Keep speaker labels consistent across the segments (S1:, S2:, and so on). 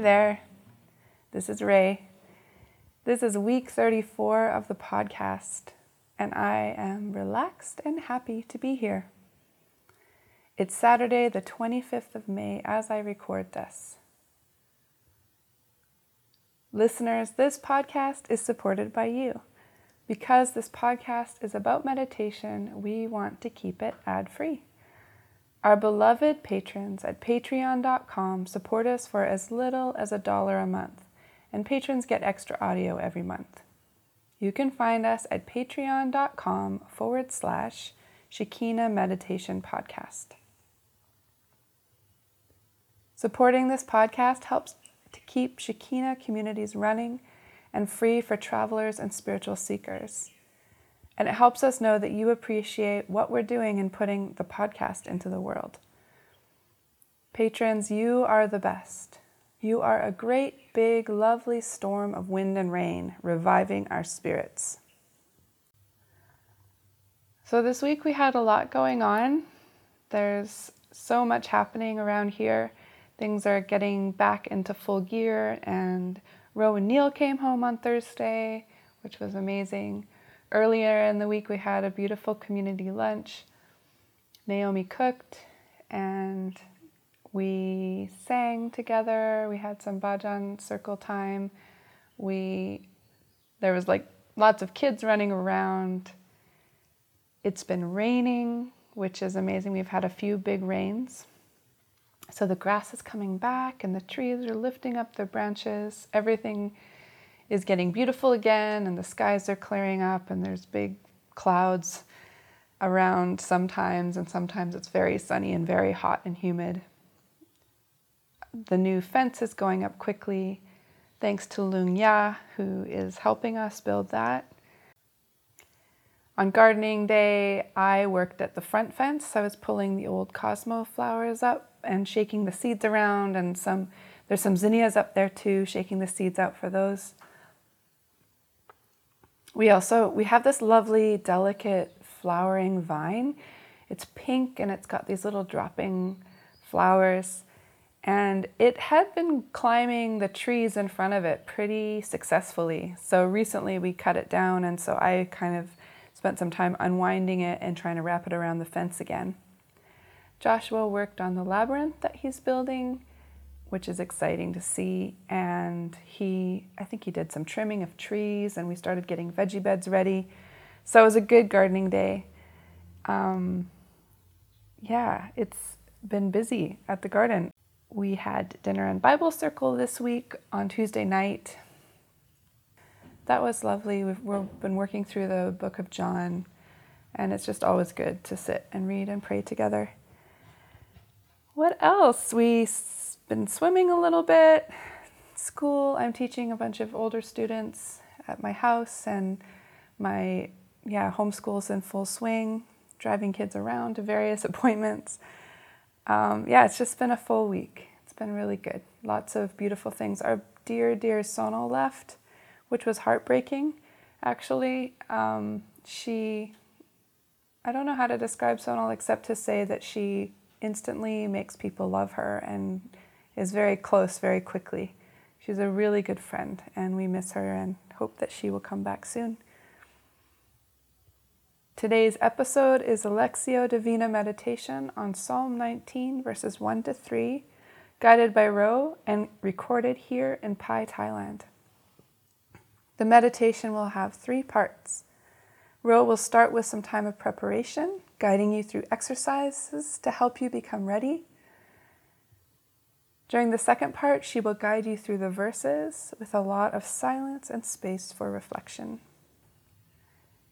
S1: there. This is Ray. This is week 34 of the podcast, and I am relaxed and happy to be here. It's Saturday, the 25th of May, as I record this. Listeners, this podcast is supported by you. Because this podcast is about meditation, we want to keep it ad free. Our beloved patrons at patreon.com support us for as little as a dollar a month, and patrons get extra audio every month. You can find us at patreon.com forward slash Shekinah Meditation Podcast. Supporting this podcast helps to keep Shekinah communities running and free for travelers and spiritual seekers. And it helps us know that you appreciate what we're doing in putting the podcast into the world. Patrons, you are the best. You are a great, big, lovely storm of wind and rain, reviving our spirits. So, this week we had a lot going on. There's so much happening around here. Things are getting back into full gear, and Roe and Neil came home on Thursday, which was amazing. Earlier in the week, we had a beautiful community lunch. Naomi cooked and we sang together. We had some bhajan circle time. We there was like lots of kids running around. It's been raining, which is amazing. We've had a few big rains. So the grass is coming back and the trees are lifting up their branches. Everything is getting beautiful again and the skies are clearing up and there's big clouds around sometimes and sometimes it's very sunny and very hot and humid. The new fence is going up quickly thanks to Lung Ya who is helping us build that. On gardening day, I worked at the front fence. I was pulling the old Cosmo flowers up and shaking the seeds around and some there's some zinnias up there too, shaking the seeds out for those we also we have this lovely delicate flowering vine. It's pink and it's got these little dropping flowers. And it had been climbing the trees in front of it pretty successfully. So recently we cut it down and so i kind of spent some time unwinding it and trying to wrap it around the fence again. Joshua worked on the labyrinth that he's building which is exciting to see. And he, I think he did some trimming of trees and we started getting veggie beds ready. So it was a good gardening day. Um, yeah, it's been busy at the garden. We had dinner and Bible circle this week on Tuesday night. That was lovely. We've, we've been working through the book of John, and it's just always good to sit and read and pray together. What else? We been swimming a little bit. School, I'm teaching a bunch of older students at my house, and my yeah homeschool's in full swing, driving kids around to various appointments. Um, yeah, it's just been a full week. It's been really good. Lots of beautiful things. Our dear, dear Sonal left, which was heartbreaking. Actually, um, she, I don't know how to describe Sonal except to say that she instantly makes people love her and is very close very quickly. She's a really good friend, and we miss her and hope that she will come back soon. Today's episode is a Lectio Divina Meditation on Psalm 19, verses 1 to 3, guided by Ro and recorded here in Pai, Thailand. The meditation will have three parts. Ro will start with some time of preparation, guiding you through exercises to help you become ready during the second part, she will guide you through the verses with a lot of silence and space for reflection.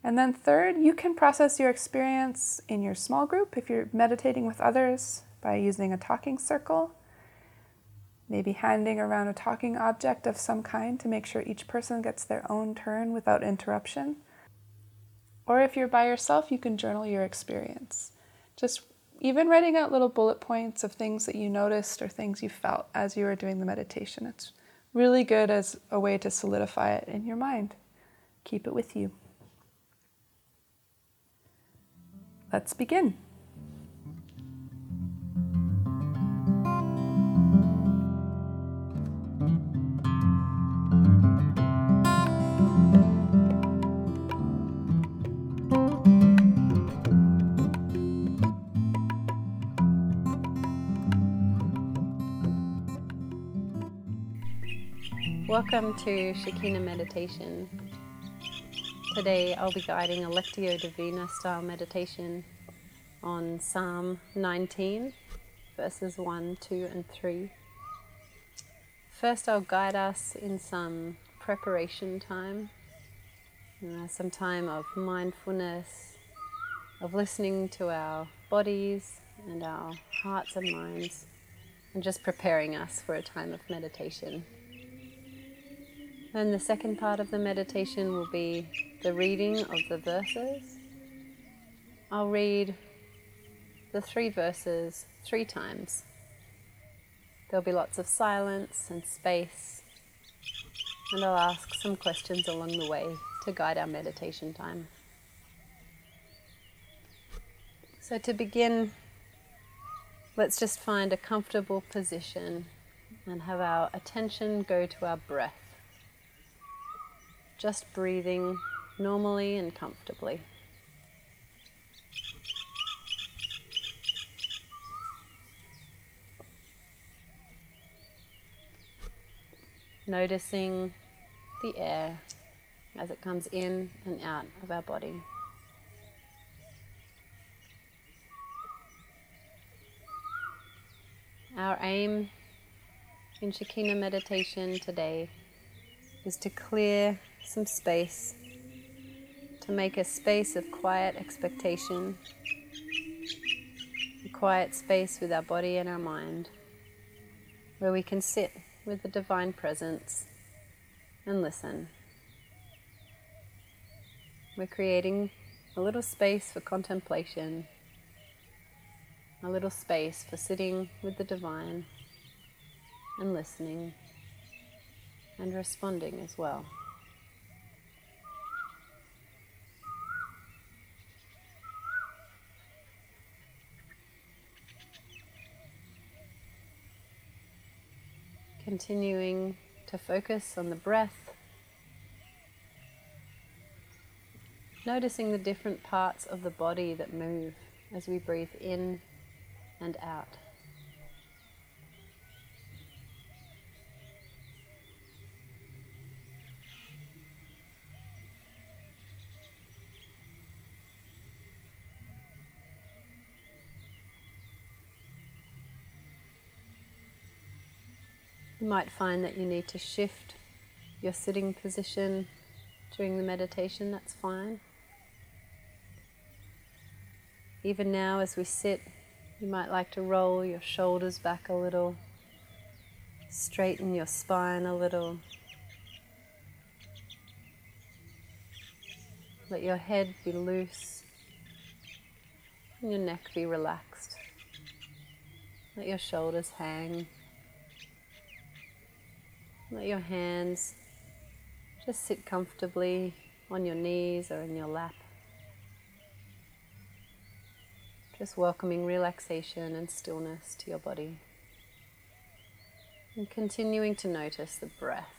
S1: And then, third, you can process your experience in your small group if you're meditating with others by using a talking circle, maybe handing around a talking object of some kind to make sure each person gets their own turn without interruption. Or if you're by yourself, you can journal your experience. Just even writing out little bullet points of things that you noticed or things you felt as you were doing the meditation. It's really good as a way to solidify it in your mind. Keep it with you. Let's begin.
S2: Welcome to Shekinah Meditation. Today I'll be guiding a Lectio Divina style meditation on Psalm 19, verses 1, 2, and 3. First, I'll guide us in some preparation time, you know, some time of mindfulness, of listening to our bodies and our hearts and minds, and just preparing us for a time of meditation. And the second part of the meditation will be the reading of the verses. I'll read the three verses three times. There'll be lots of silence and space, and I'll ask some questions along the way to guide our meditation time. So, to begin, let's just find a comfortable position and have our attention go to our breath just breathing normally and comfortably. Noticing the air as it comes in and out of our body. Our aim in Shekinah meditation today is to clear some space, to make a space of quiet expectation, a quiet space with our body and our mind, where we can sit with the Divine Presence and listen. We're creating a little space for contemplation, a little space for sitting with the Divine and listening and responding as well. Continuing to focus on the breath, noticing the different parts of the body that move as we breathe in and out. You might find that you need to shift your sitting position during the meditation, that's fine. Even now, as we sit, you might like to roll your shoulders back a little, straighten your spine a little. Let your head be loose and your neck be relaxed. Let your shoulders hang. Let your hands just sit comfortably on your knees or in your lap. Just welcoming relaxation and stillness to your body. And continuing to notice the breath.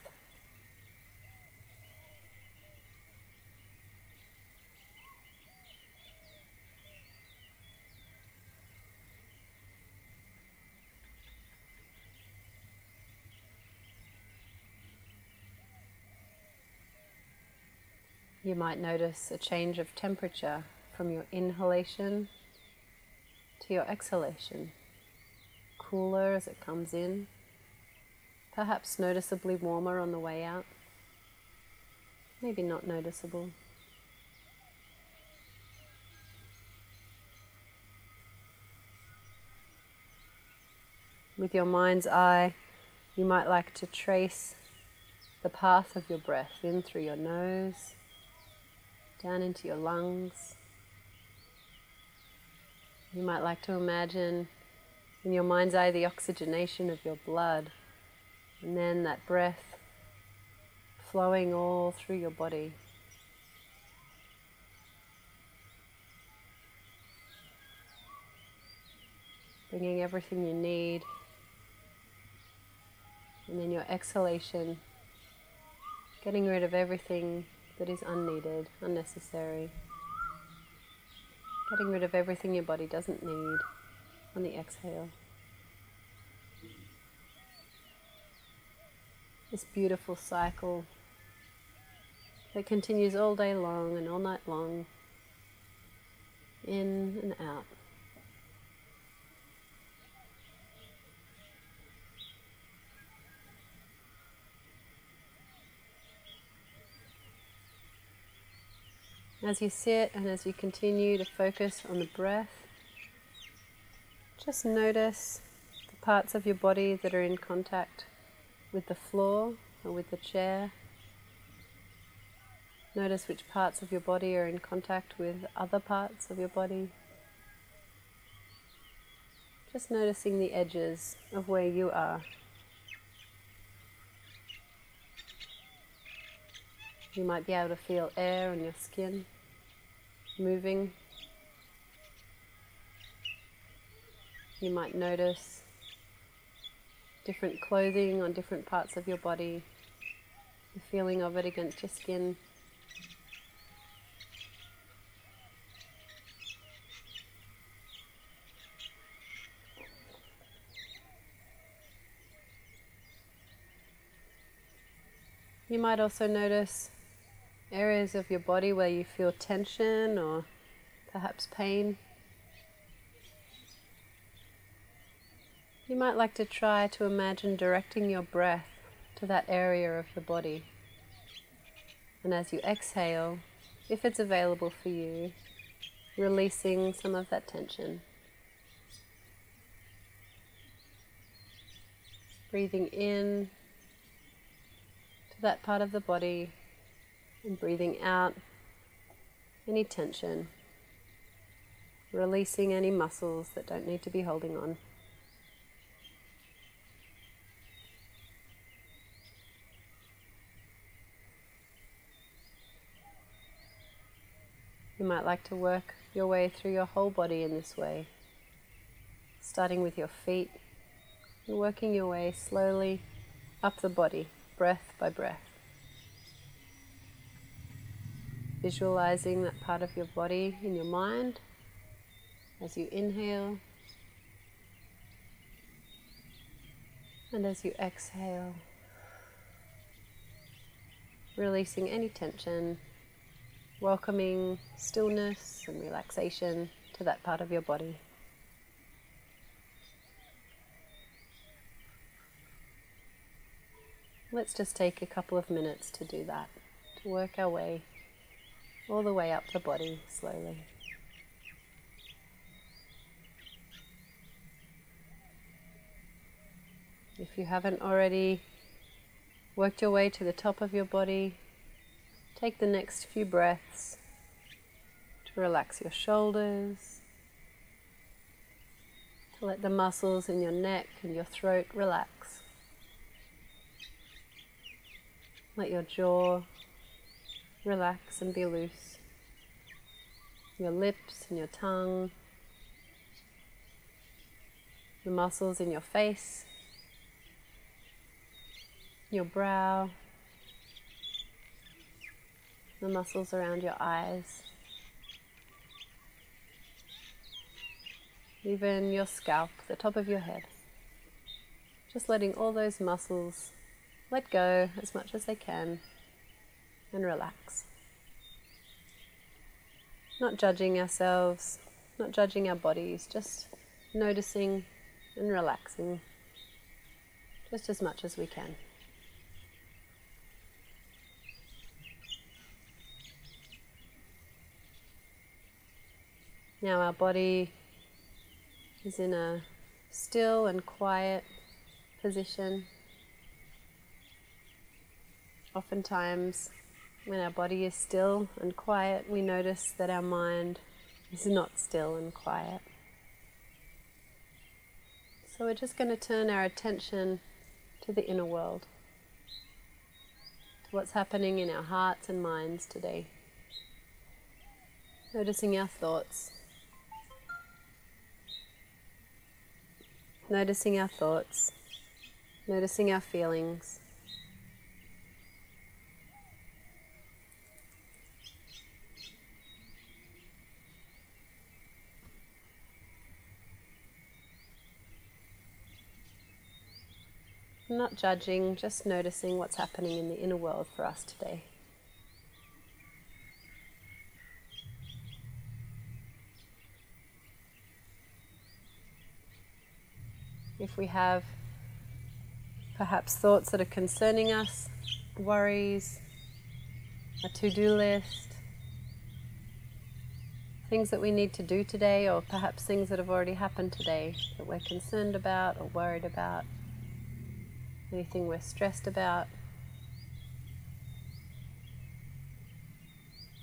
S2: You might notice a change of temperature from your inhalation to your exhalation. Cooler as it comes in, perhaps noticeably warmer on the way out, maybe not noticeable. With your mind's eye, you might like to trace the path of your breath in through your nose down into your lungs. You might like to imagine in your mind's eye the oxygenation of your blood, and then that breath flowing all through your body. Bringing everything you need, and then your exhalation, getting rid of everything that is unneeded, unnecessary. Getting rid of everything your body doesn't need on the exhale. This beautiful cycle that continues all day long and all night long, in and out. As you sit and as you continue to focus on the breath, just notice the parts of your body that are in contact with the floor or with the chair. Notice which parts of your body are in contact with other parts of your body. Just noticing the edges of where you are. You might be able to feel air on your skin moving. You might notice different clothing on different parts of your body, the feeling of it against your skin. You might also notice areas of your body where you feel tension or perhaps pain. You might like to try to imagine directing your breath to that area of your body. And as you exhale, if it's available for you, releasing some of that tension. Breathing in to that part of the body and breathing out any tension, releasing any muscles that don't need to be holding on. You might like to work your way through your whole body in this way, starting with your feet and working your way slowly up the body, breath by breath. Visualizing that part of your body in your mind as you inhale and as you exhale, releasing any tension, welcoming stillness and relaxation to that part of your body. Let's just take a couple of minutes to do that, to work our way all the way up the body slowly. If you haven't already worked your way to the top of your body, take the next few breaths to relax your shoulders, to let the muscles in your neck and your throat relax. Let your jaw relax and be loose. Your lips and your tongue, the muscles in your face, your brow, the muscles around your eyes, even your scalp, the top of your head. Just letting all those muscles let go as much as they can and relax. Not judging ourselves, not judging our bodies, just noticing and relaxing just as much as we can. Now our body is in a still and quiet position. Oftentimes, when our body is still and quiet, we notice that our mind is not still and quiet. So, we're just going to turn our attention to the inner world, to what's happening in our hearts and minds today. Noticing our thoughts. Noticing our thoughts. Noticing our feelings. Not judging, just noticing what's happening in the inner world for us today. If we have perhaps thoughts that are concerning us, worries, a to do list, things that we need to do today, or perhaps things that have already happened today that we're concerned about or worried about anything we're stressed about.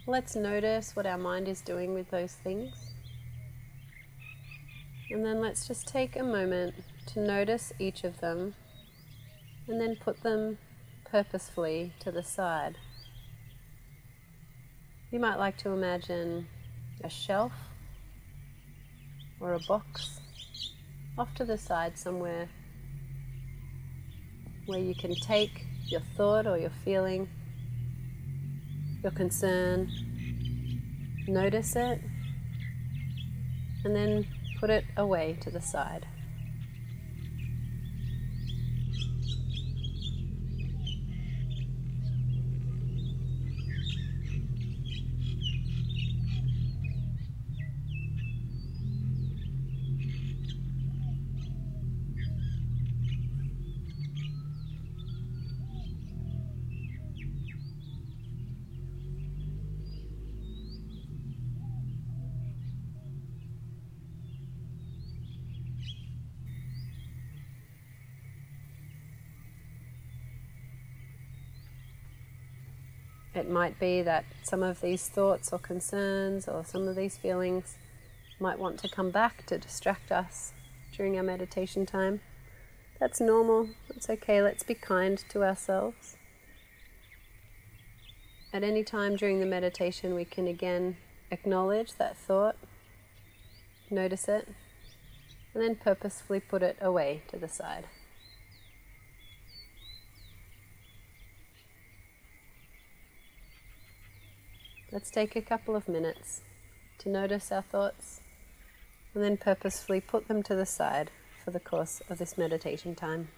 S2: Let's notice what our mind is doing with those things. And then let's just take a moment to notice each of them and then put them purposefully to the side. You might like to imagine a shelf or a box off to the side somewhere where you can take your thought or your feeling, your concern, notice it, and then put it away to the side. It might be that some of these thoughts or concerns or some of these feelings might want to come back to distract us during our meditation time. That's normal. It's okay. Let's be kind to ourselves. At any time during the meditation, we can again acknowledge that thought, notice it, and then purposefully put it away to the side. Let's take a couple of minutes to notice our thoughts and then purposefully put them to the side for the course of this meditation time.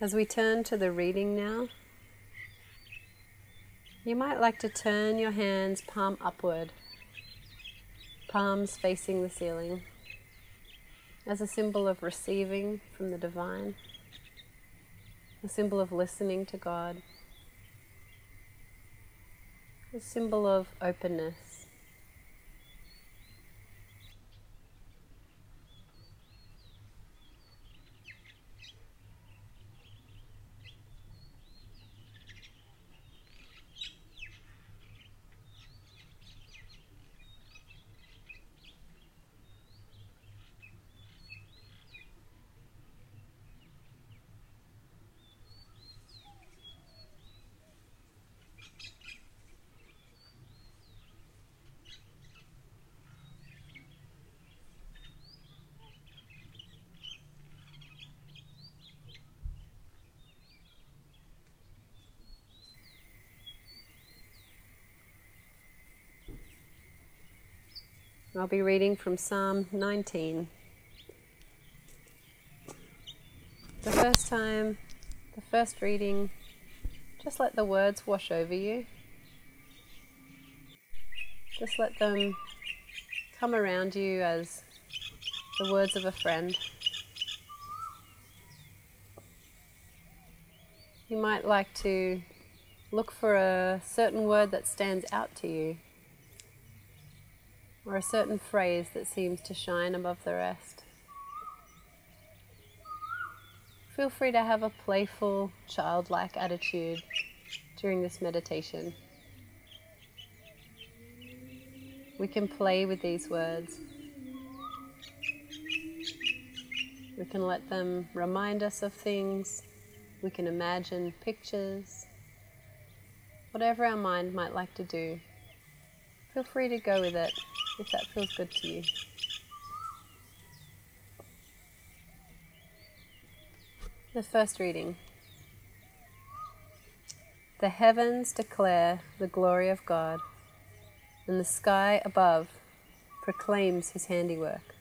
S2: As we turn to the reading now, you might like to turn your hands palm upward, palms facing the ceiling, as a symbol of receiving from the divine a symbol of listening to God, a symbol of openness. I'll be reading from Psalm 19. The first time, the first reading, just let the words wash over you. Just let them come around you as the words of a friend. You might like to look for a certain word that stands out to you or a certain phrase that seems to shine above the rest. Feel free to have a playful, childlike attitude during this meditation. We can play with these words. We can let them remind us of things. We can imagine pictures. Whatever our mind might like to do, feel free to go with it if that feels good to you. The first reading. The heavens declare the glory of God, and the sky above proclaims his handiwork.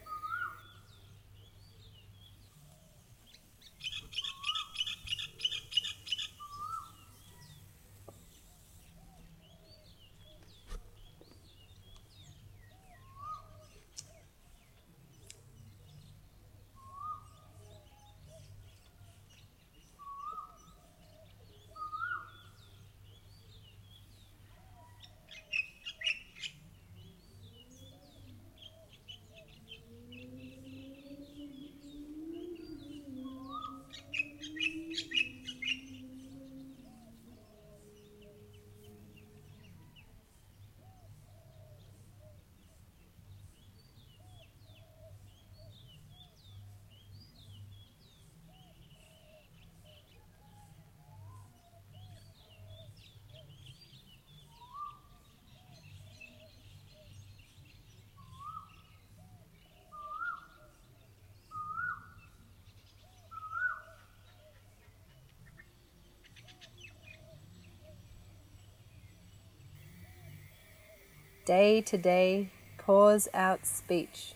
S2: Day to day pours out speech,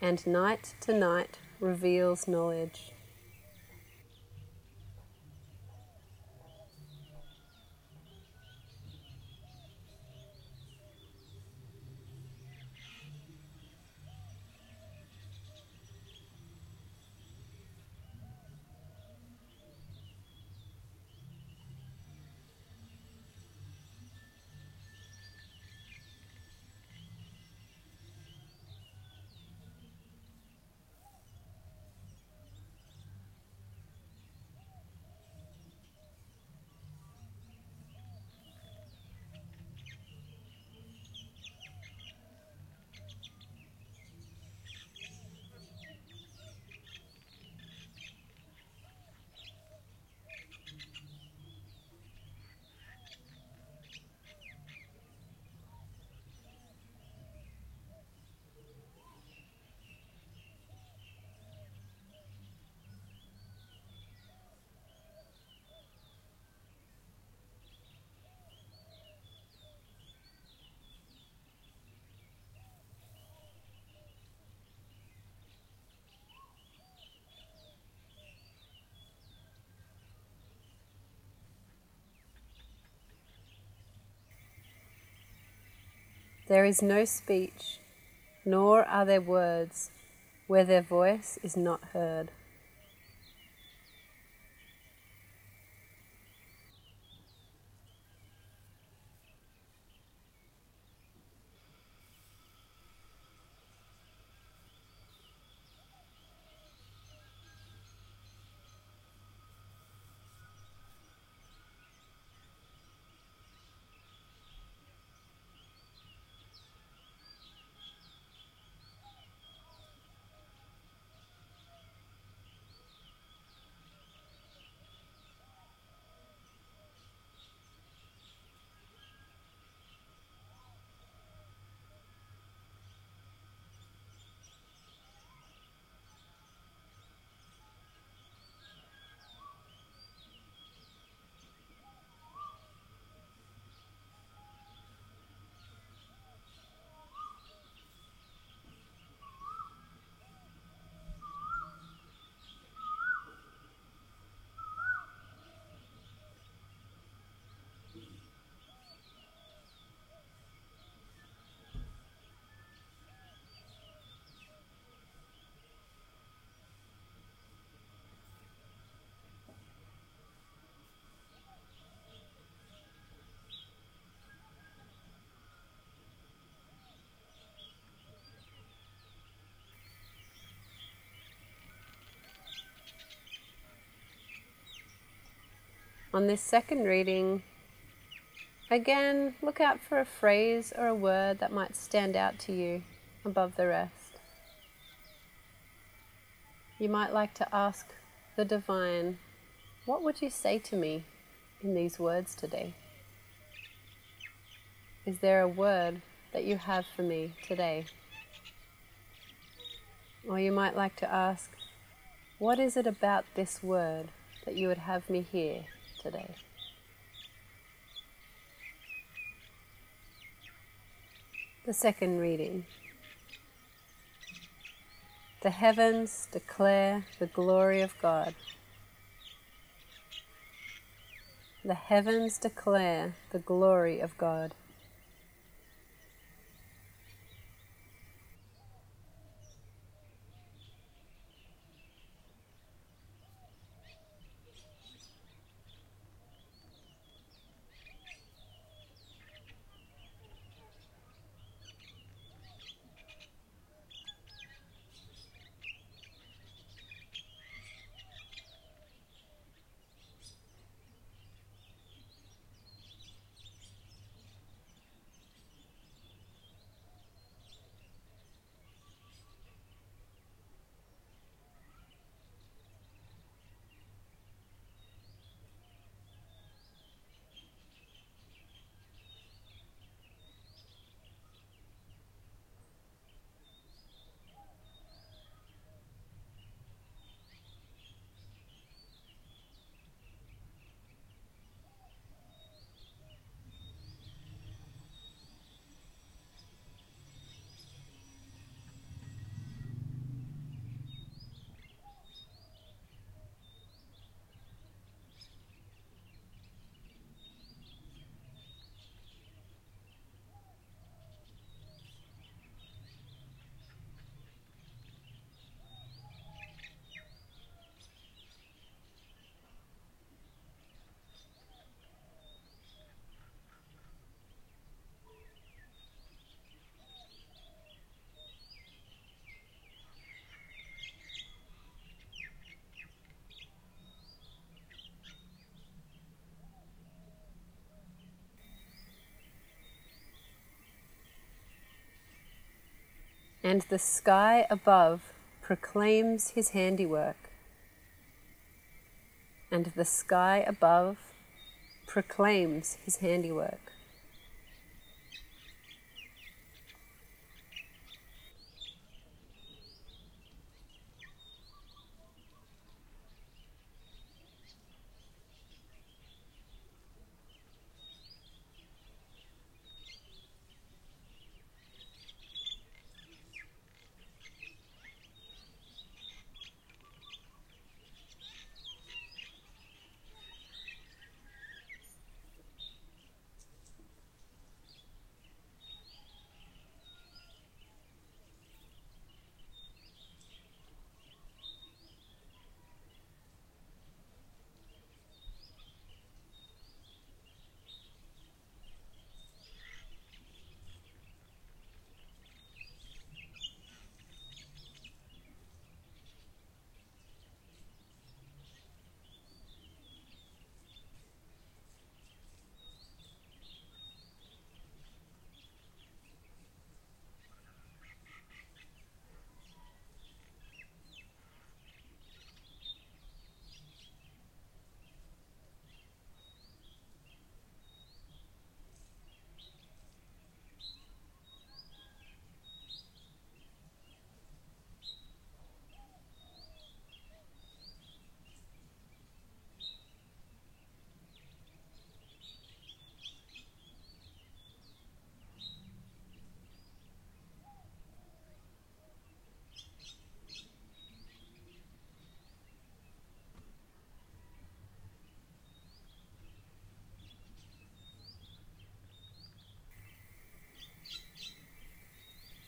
S2: and night to night reveals knowledge. There is no speech, nor are there words where their voice is not heard. On this second reading, again, look out for a phrase or a word that might stand out to you above the rest. You might like to ask the divine, What would you say to me in these words today? Is there a word that you have for me today? Or you might like to ask, What is it about this word that you would have me hear today? The second reading. The heavens declare the glory of God. The heavens declare the glory of God. And the sky above proclaims his handiwork. And the sky above proclaims his handiwork.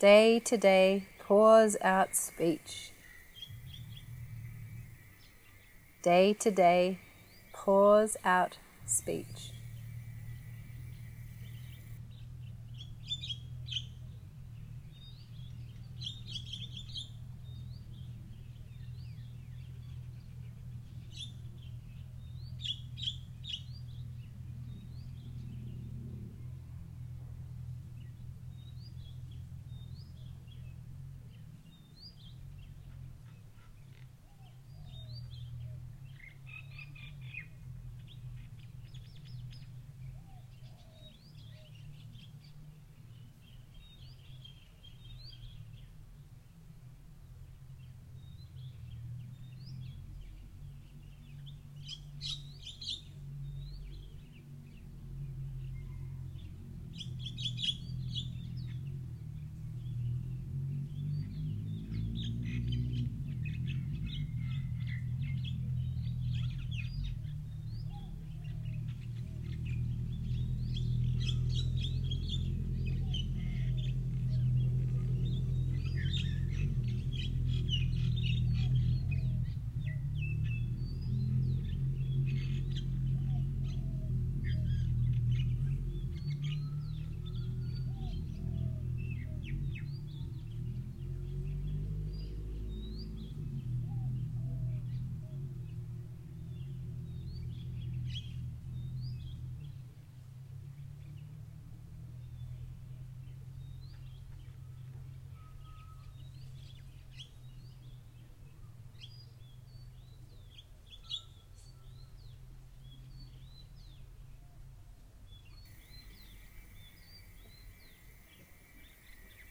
S2: Day to day pours out speech. Day to day pours out speech.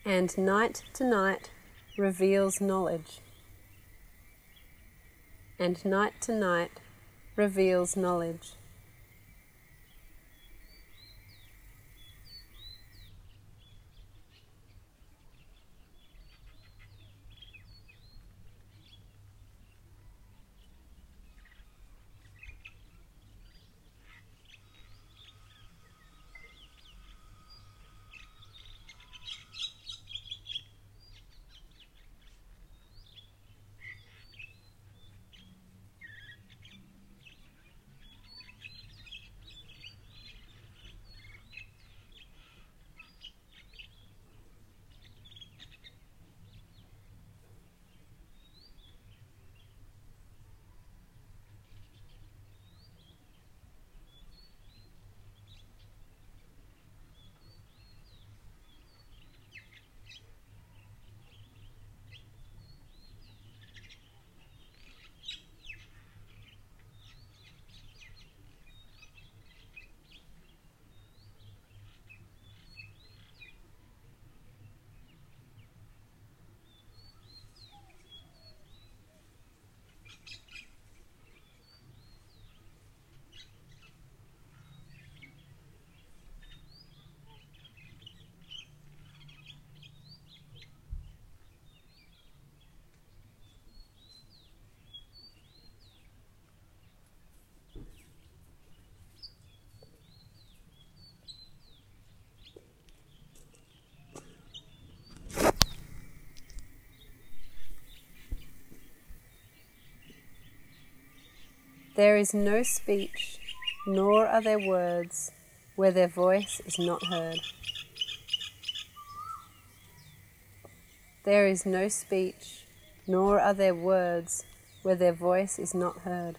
S2: And night to night reveals knowledge. And night to night reveals knowledge. There is no speech, nor are there words where their voice is not heard. There is no speech, nor are there words where their voice is not heard.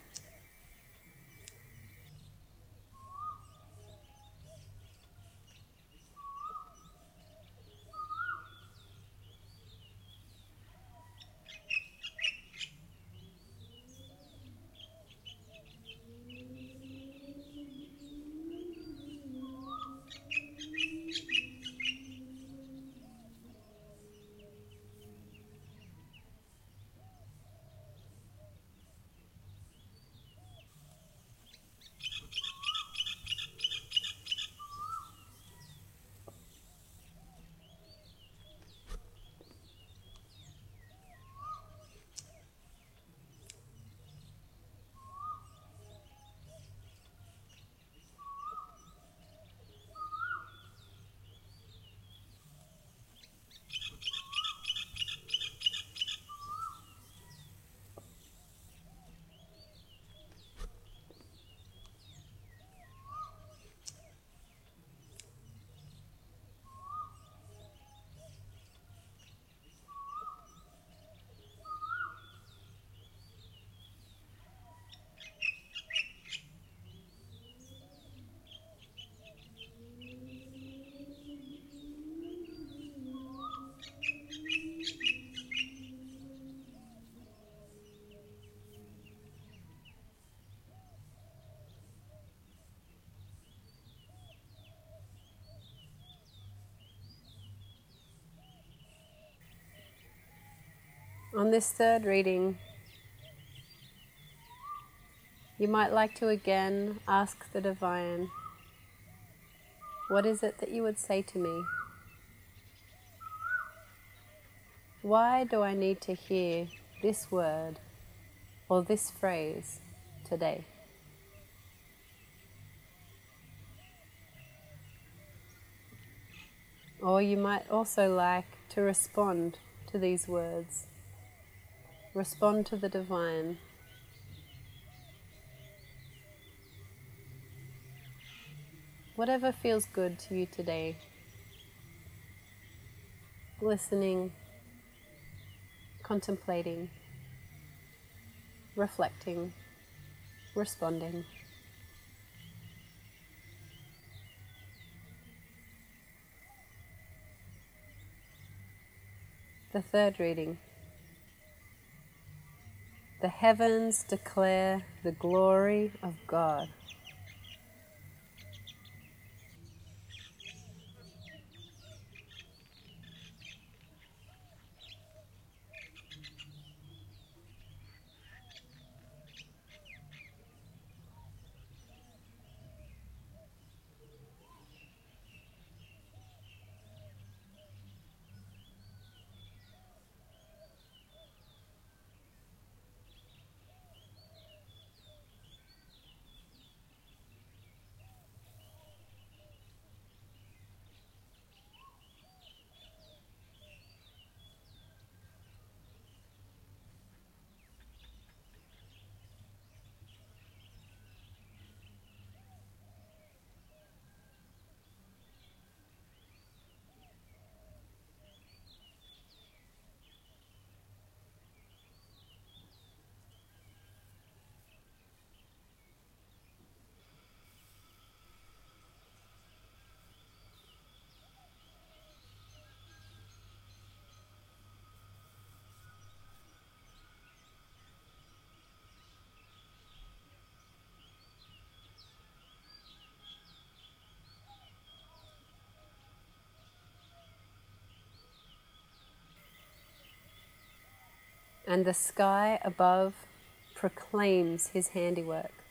S2: On this third reading, you might like to again ask the Divine, What is it that you would say to me? Why do I need to hear this word or this phrase today? Or you might also like to respond to these words Respond to the divine. Whatever feels good to you today. Listening, contemplating, reflecting, responding. The third reading. The heavens declare the glory of God. And the sky above proclaims his handiwork.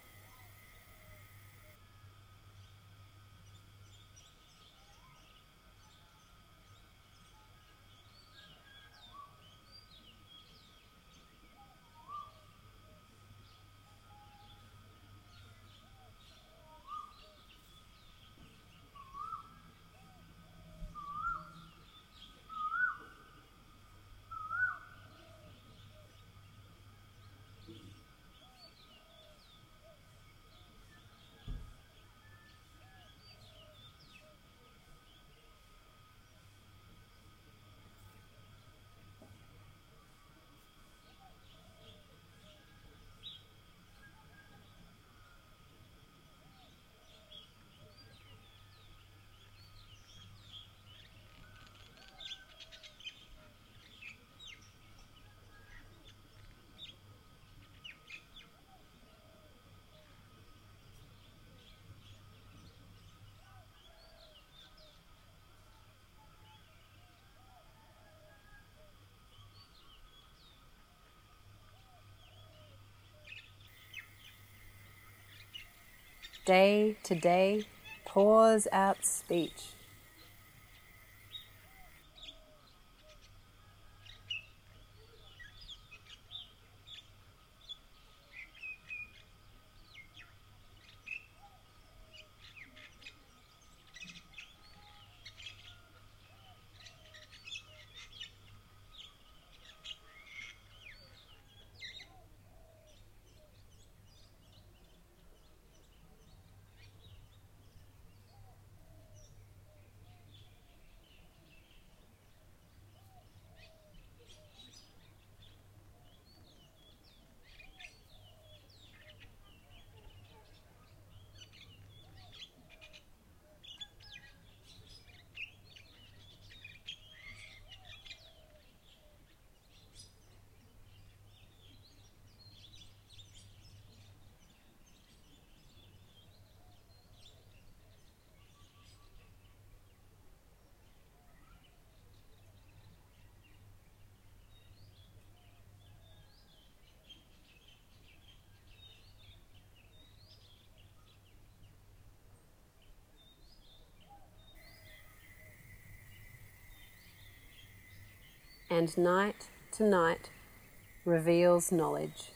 S2: Day to day pours out speech. And night to night reveals knowledge.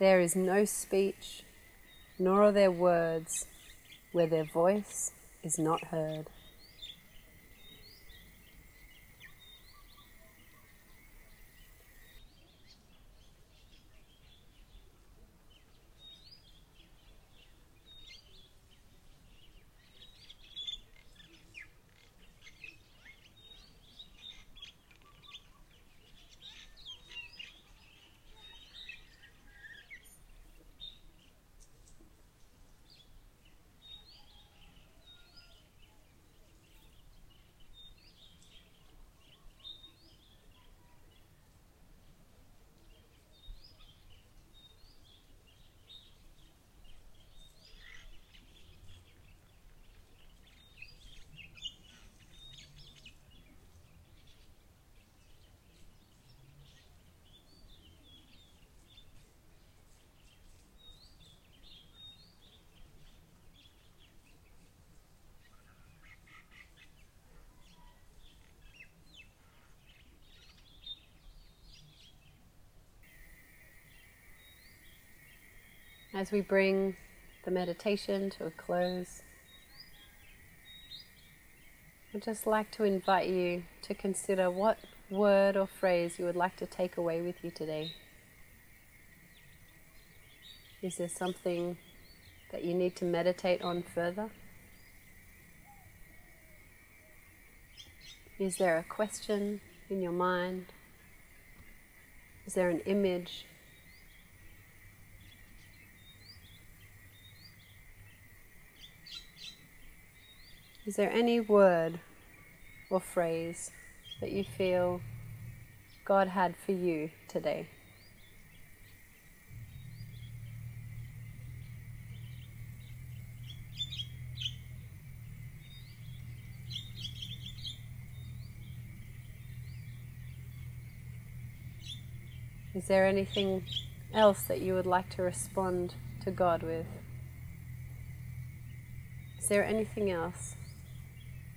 S2: There is no speech, nor are there words where their voice is not heard. As we bring the meditation to a close, I'd just like to invite you to consider what word or phrase you would like to take away with you today. Is there something that you need to meditate on further? Is there a question in your mind? Is there an image? Is there any word or phrase that you feel God had for you today? Is there anything else that you would like to respond to God with? Is there anything else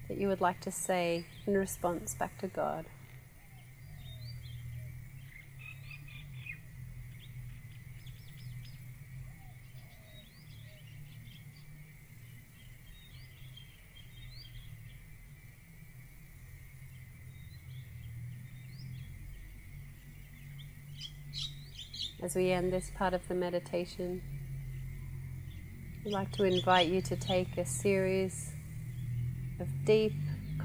S2: that you would like to say in response back to God? As we end this part of the meditation, I'd like to invite you to take a series of deep,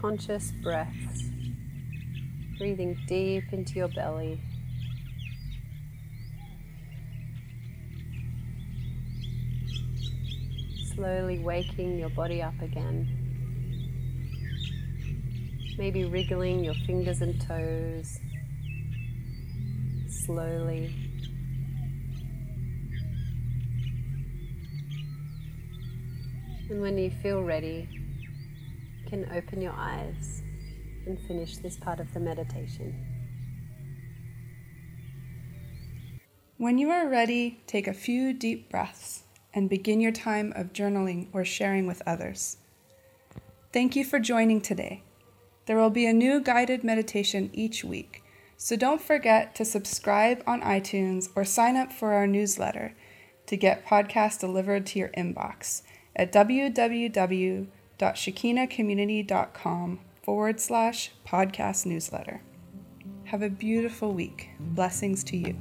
S2: conscious breaths, breathing deep into your belly. Slowly waking your body up again. Maybe wriggling your fingers and toes slowly. And when you feel ready, can open your eyes and finish this part of the meditation.
S1: When you are ready, take a few deep breaths and begin your time of journaling or sharing with others. Thank you for joining today. There will be a new guided meditation each week, so don't forget to subscribe on iTunes or sign up for our newsletter to get podcasts delivered to your inbox at www.shekinahcommunity.com forward slash podcast newsletter. Have a beautiful week. Blessings to you.